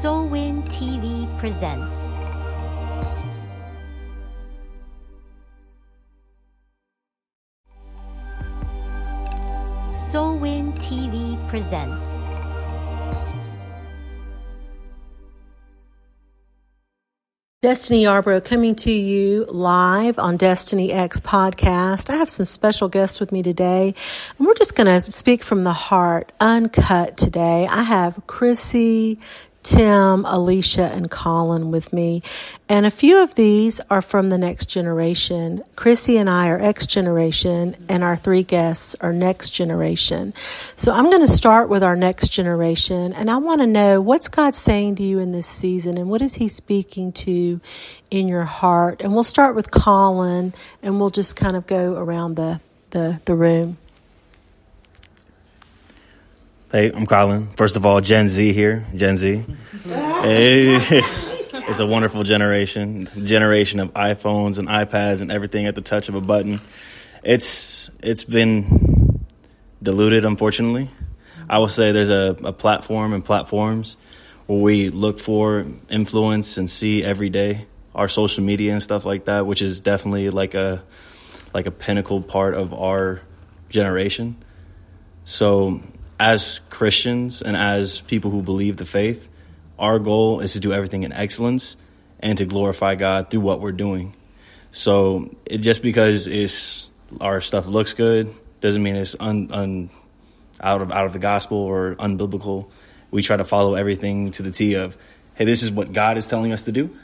SOLWIN TV presents. SOLWIN TV presents. Destiny Yarbrough coming to you live on Destiny X podcast. I have some special guests with me today, and we're just going to speak from the heart, uncut today. I have Chrissy Tim, Alicia, and Colin with me. And a few of these are from the next generation. Chrissy and I are X generation, and our three guests are next generation. So I'm going to start with our next generation, and I want to know what's God saying to you in this season, and what is He speaking to in your heart. And we'll start with Colin, and we'll just kind of go around the, the, the room. Hey, I'm Colin. First of all, Gen Z here. Gen Z. Hey. it's a wonderful generation. Generation of iPhones and iPads and everything at the touch of a button. It's it's been diluted, unfortunately. I will say there's a, a platform and platforms where we look for influence and see every day our social media and stuff like that, which is definitely like a like a pinnacle part of our generation. So as Christians and as people who believe the faith, our goal is to do everything in excellence and to glorify God through what we're doing. So it, just because it's our stuff looks good doesn't mean it's un, un, out of out of the gospel or unbiblical. We try to follow everything to the T of, hey, this is what God is telling us to do.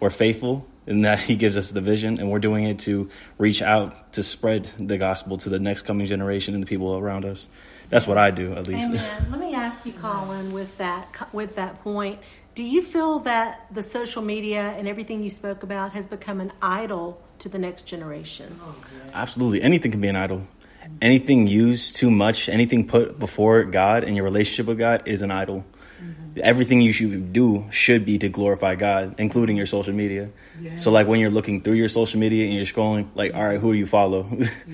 We're faithful in that He gives us the vision, and we're doing it to reach out to spread the gospel to the next coming generation and the people around us that's what I do at least. Amen. Let me ask you, Colin, with that with that point, do you feel that the social media and everything you spoke about has become an idol to the next generation? Absolutely, anything can be an idol. Anything used too much, anything put before God and your relationship with God is an idol everything you should do should be to glorify God, including your social media. So like when you're looking through your social media and you're scrolling, like, all right, who do you follow?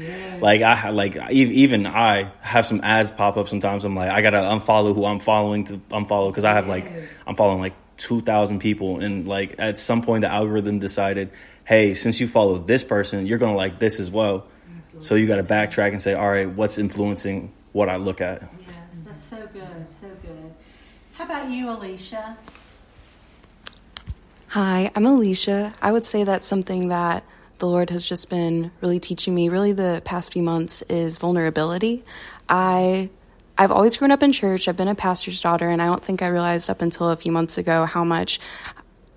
like I like even I have some ads pop up sometimes. I'm like, I gotta unfollow who I'm following to unfollow because I have like I'm following like two thousand people, and like at some point the algorithm decided, hey, since you follow this person, you're gonna like this as well. Absolutely. So you got to backtrack and say, all right, what's influencing what I look at? How about you, Alicia? Hi, I'm Alicia. I would say that something that the Lord has just been really teaching me, really the past few months, is vulnerability. I I've always grown up in church. I've been a pastor's daughter, and I don't think I realized up until a few months ago how much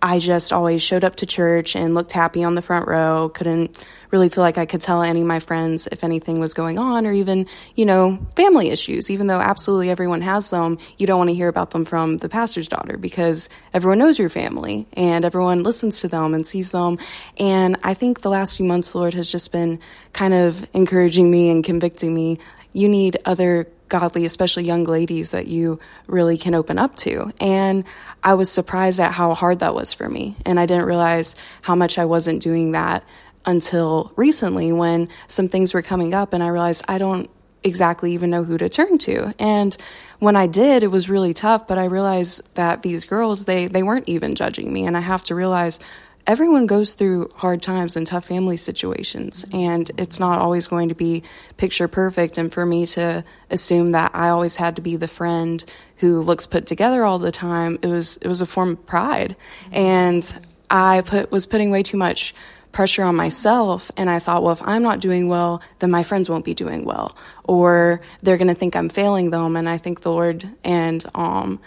I just always showed up to church and looked happy on the front row, couldn't really feel like I could tell any of my friends if anything was going on or even, you know, family issues. Even though absolutely everyone has them, you don't want to hear about them from the pastor's daughter because everyone knows your family and everyone listens to them and sees them. And I think the last few months, Lord has just been kind of encouraging me and convicting me. You need other godly, especially young ladies that you really can open up to. And I was surprised at how hard that was for me. And I didn't realize how much I wasn't doing that until recently when some things were coming up and I realized I don't exactly even know who to turn to. And when I did, it was really tough, but I realized that these girls, they, they weren't even judging me. And I have to realize everyone goes through hard times and tough family situations and it's not always going to be picture perfect. And for me to assume that I always had to be the friend who looks put together all the time it was it was a form of pride. And I put was putting way too much pressure on myself and I thought well if I'm not doing well then my friends won't be doing well or they're going to think I'm failing them. And I think the Lord and um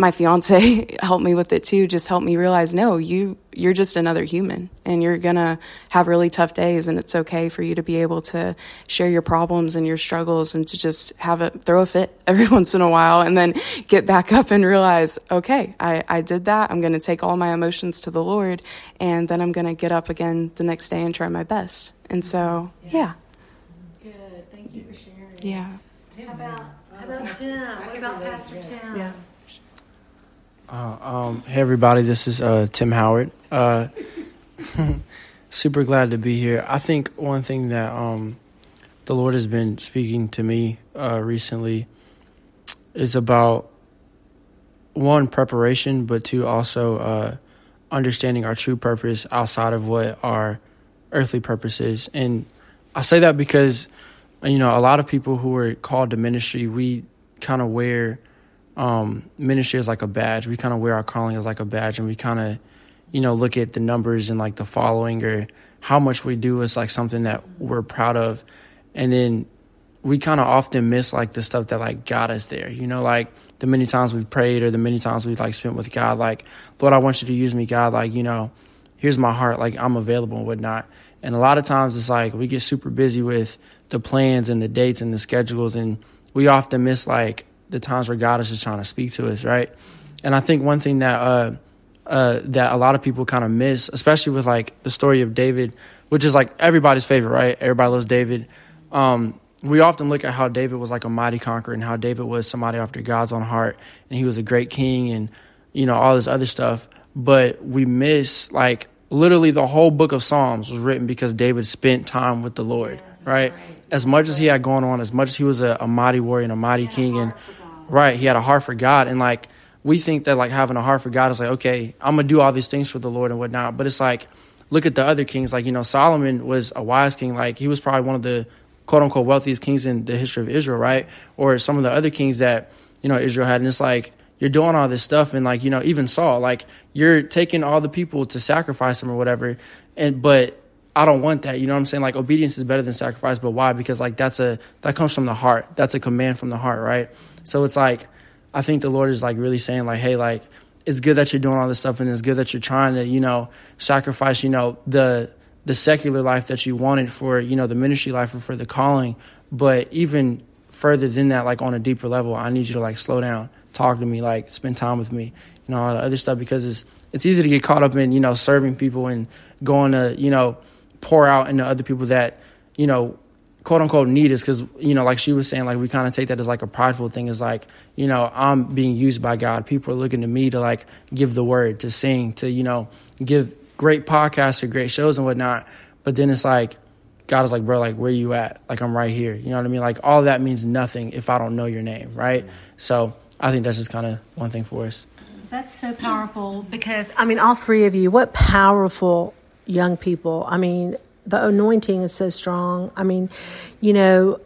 my fiance helped me with it too just helped me realize no you you're just another human and you're gonna have really tough days and it's okay for you to be able to share your problems and your struggles and to just have a throw a fit every once in a while and then get back up and realize okay i, I did that. I'm gonna take all my emotions to the lord and then i'm gonna get up again the next day and try my best. And so yeah, yeah. good. Thank you for sharing. Yeah. How about how about tim? What about pastor tim? Yeah uh, um, hey everybody, this is uh, Tim Howard. Uh, super glad to be here. I think one thing that um, the Lord has been speaking to me uh, recently is about one preparation, but two also uh, understanding our true purpose outside of what our earthly purpose is. And I say that because you know a lot of people who are called to ministry, we kind of wear um, ministry as like a badge. We kind of wear our calling as like a badge, and we kind of you know look at the numbers and like the following or how much we do is like something that we're proud of, and then we kind of often miss like the stuff that like got us there. You know, like the many times we've prayed or the many times we've like spent with God, like, Lord, I want you to use me, God. Like, you know, here's my heart. Like, I'm available and whatnot. And a lot of times it's like we get super busy with the plans and the dates and the schedules, and we often miss like the times where God is just trying to speak to us, right? And I think one thing that uh, uh, that a lot of people kind of miss, especially with like the story of David, which is like everybody's favorite, right? Everybody loves David. Um, we often look at how David was like a mighty conqueror and how David was somebody after God's own heart and he was a great king and you know all this other stuff but we miss like literally the whole book of Psalms was written because David spent time with the Lord yes, right? right? as much as he had going on as much as he was a, a mighty warrior and a mighty king and right he had a heart for God and like we think that like having a heart for God is like okay I'm gonna do all these things for the Lord and whatnot but it's like look at the other kings like you know Solomon was a wise king like he was probably one of the quote unquote wealthiest kings in the history of Israel, right? Or some of the other kings that, you know, Israel had. And it's like, you're doing all this stuff and like, you know, even Saul, like you're taking all the people to sacrifice them or whatever. And, but I don't want that. You know what I'm saying? Like obedience is better than sacrifice, but why? Because like that's a, that comes from the heart. That's a command from the heart, right? So it's like, I think the Lord is like really saying like, hey, like, it's good that you're doing all this stuff and it's good that you're trying to, you know, sacrifice, you know, the, the secular life that you wanted for you know the ministry life or for the calling. But even further than that like on a deeper level i need you to like slow down talk to me like spend time with me you know all the other stuff because it's it's easy to get caught up in you know serving people and going to you know pour out into other people that you know quote unquote need is because you know like she was saying like we kind of take that as like a prideful thing is like you know i'm being used by god people are looking to me to like give the word to sing to you know give great podcasts or great shows and whatnot. But then it's like, God is like, bro, like, where you at? Like, I'm right here. You know what I mean? Like, all that means nothing if I don't know your name, right? So I think that's just kind of one thing for us. That's so powerful because, I mean, all three of you, what powerful young people. I mean, the anointing is so strong. I mean, you know,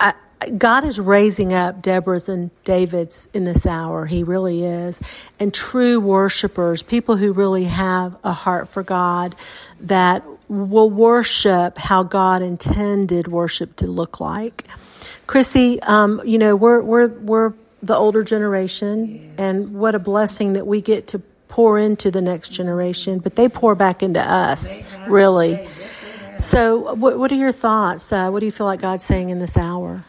I, God is raising up Deborah's and David's in this hour. He really is. And true worshipers, people who really have a heart for God that will worship how God intended worship to look like. Chrissy, um, you know, we're, we're, we're the older generation, and what a blessing that we get to pour into the next generation, but they pour back into us, really. So, what, what are your thoughts? Uh, what do you feel like God's saying in this hour?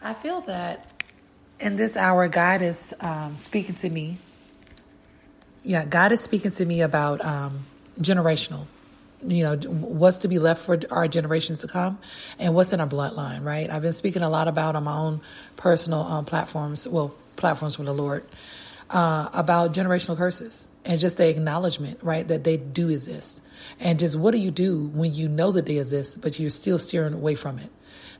I feel that in this hour, God is um, speaking to me. Yeah, God is speaking to me about um, generational. You know, what's to be left for our generations to come and what's in our bloodline, right? I've been speaking a lot about on my own personal um, platforms, well, platforms with the Lord, uh, about generational curses and just the acknowledgement, right, that they do exist. And just what do you do when you know that they exist, but you're still steering away from it?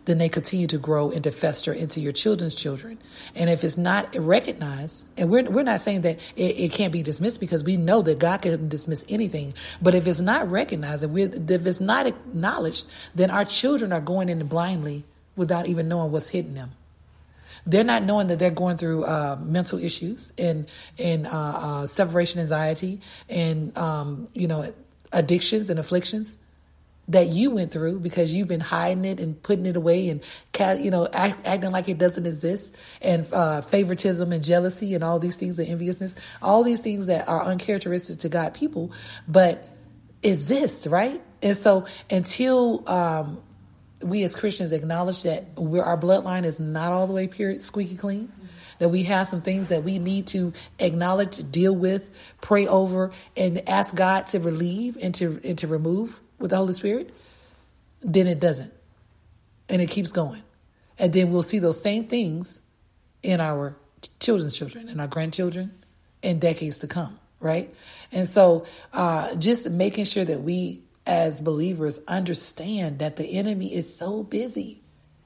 then they continue to grow and to fester into your children's children. And if it's not recognized, and we're, we're not saying that it, it can't be dismissed because we know that God can dismiss anything, but if it's not recognized, if, if it's not acknowledged, then our children are going in blindly without even knowing what's hitting them they're not knowing that they're going through uh, mental issues and and uh, uh, separation anxiety and um, you know addictions and afflictions that you went through because you've been hiding it and putting it away and you know act, acting like it doesn't exist and uh, favoritism and jealousy and all these things and enviousness all these things that are uncharacteristic to god people but exist right? And so until um, we as christians acknowledge that our bloodline is not all the way pure squeaky clean that we have some things that we need to acknowledge deal with pray over and ask god to relieve and to and to remove with the Holy Spirit, then it doesn't. And it keeps going. And then we'll see those same things in our children's children and our grandchildren in decades to come, right? And so uh, just making sure that we as believers understand that the enemy is so busy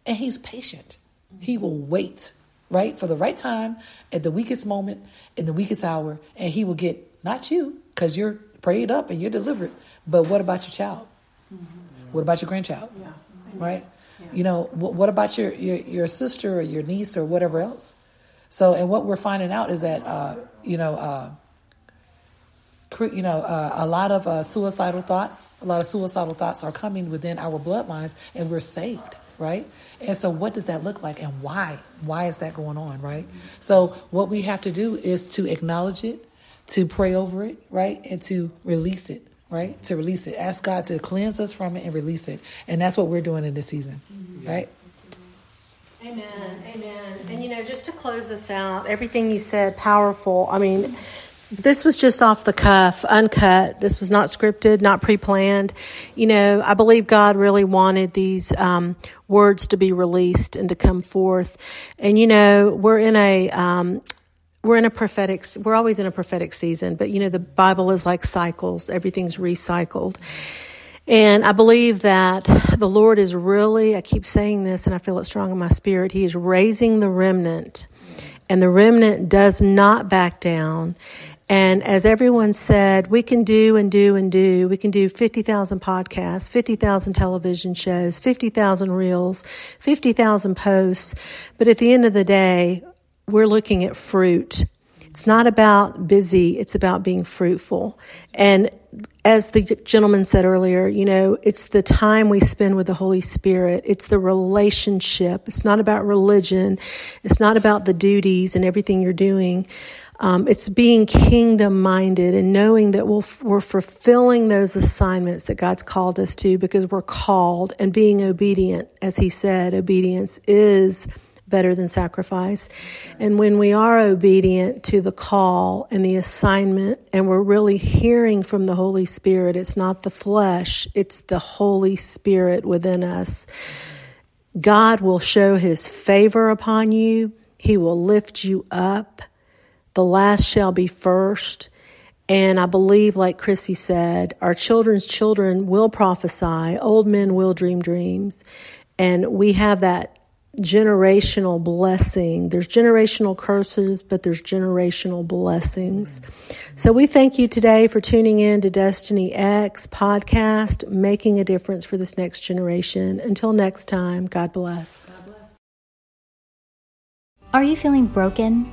and he's patient. He will wait right? For the right time, at the weakest moment, in the weakest hour, and he will get not you, because you're prayed up and you're delivered. But what about your child? Mm-hmm. What about your grandchild? Yeah. Right? Yeah. You know, what, what about your, your, your sister or your niece or whatever else? So, and what we're finding out is that, uh, you know, uh, you know, uh, a lot of uh, suicidal thoughts, a lot of suicidal thoughts are coming within our bloodlines, and we're saved, right? And so, what does that look like, and why? Why is that going on, right? So, what we have to do is to acknowledge it, to pray over it, right, and to release it, right, to release it. Ask God to cleanse us from it and release it, and that's what we're doing in this season, mm-hmm. right? Amen. Amen. And you know, just to close this out, everything you said, powerful. I mean, this was just off the cuff, uncut. This was not scripted, not pre planned. You know, I believe God really wanted these um, words to be released and to come forth. And, you know, we're in a. Um, we're in a prophetic, we're always in a prophetic season, but you know, the Bible is like cycles. Everything's recycled. And I believe that the Lord is really, I keep saying this and I feel it strong in my spirit. He is raising the remnant and the remnant does not back down. And as everyone said, we can do and do and do. We can do 50,000 podcasts, 50,000 television shows, 50,000 reels, 50,000 posts. But at the end of the day, we're looking at fruit. It's not about busy, it's about being fruitful. And as the gentleman said earlier, you know, it's the time we spend with the Holy Spirit. It's the relationship. It's not about religion. It's not about the duties and everything you're doing. Um, it's being kingdom minded and knowing that we'll, we're fulfilling those assignments that God's called us to because we're called and being obedient. As he said, obedience is better than sacrifice. And when we are obedient to the call and the assignment, and we're really hearing from the Holy Spirit, it's not the flesh, it's the Holy Spirit within us. God will show his favor upon you. He will lift you up. The last shall be first. And I believe, like Chrissy said, our children's children will prophesy, old men will dream dreams. And we have that generational blessing. There's generational curses, but there's generational blessings. So we thank you today for tuning in to Destiny X podcast, making a difference for this next generation. Until next time, God bless. God bless. Are you feeling broken?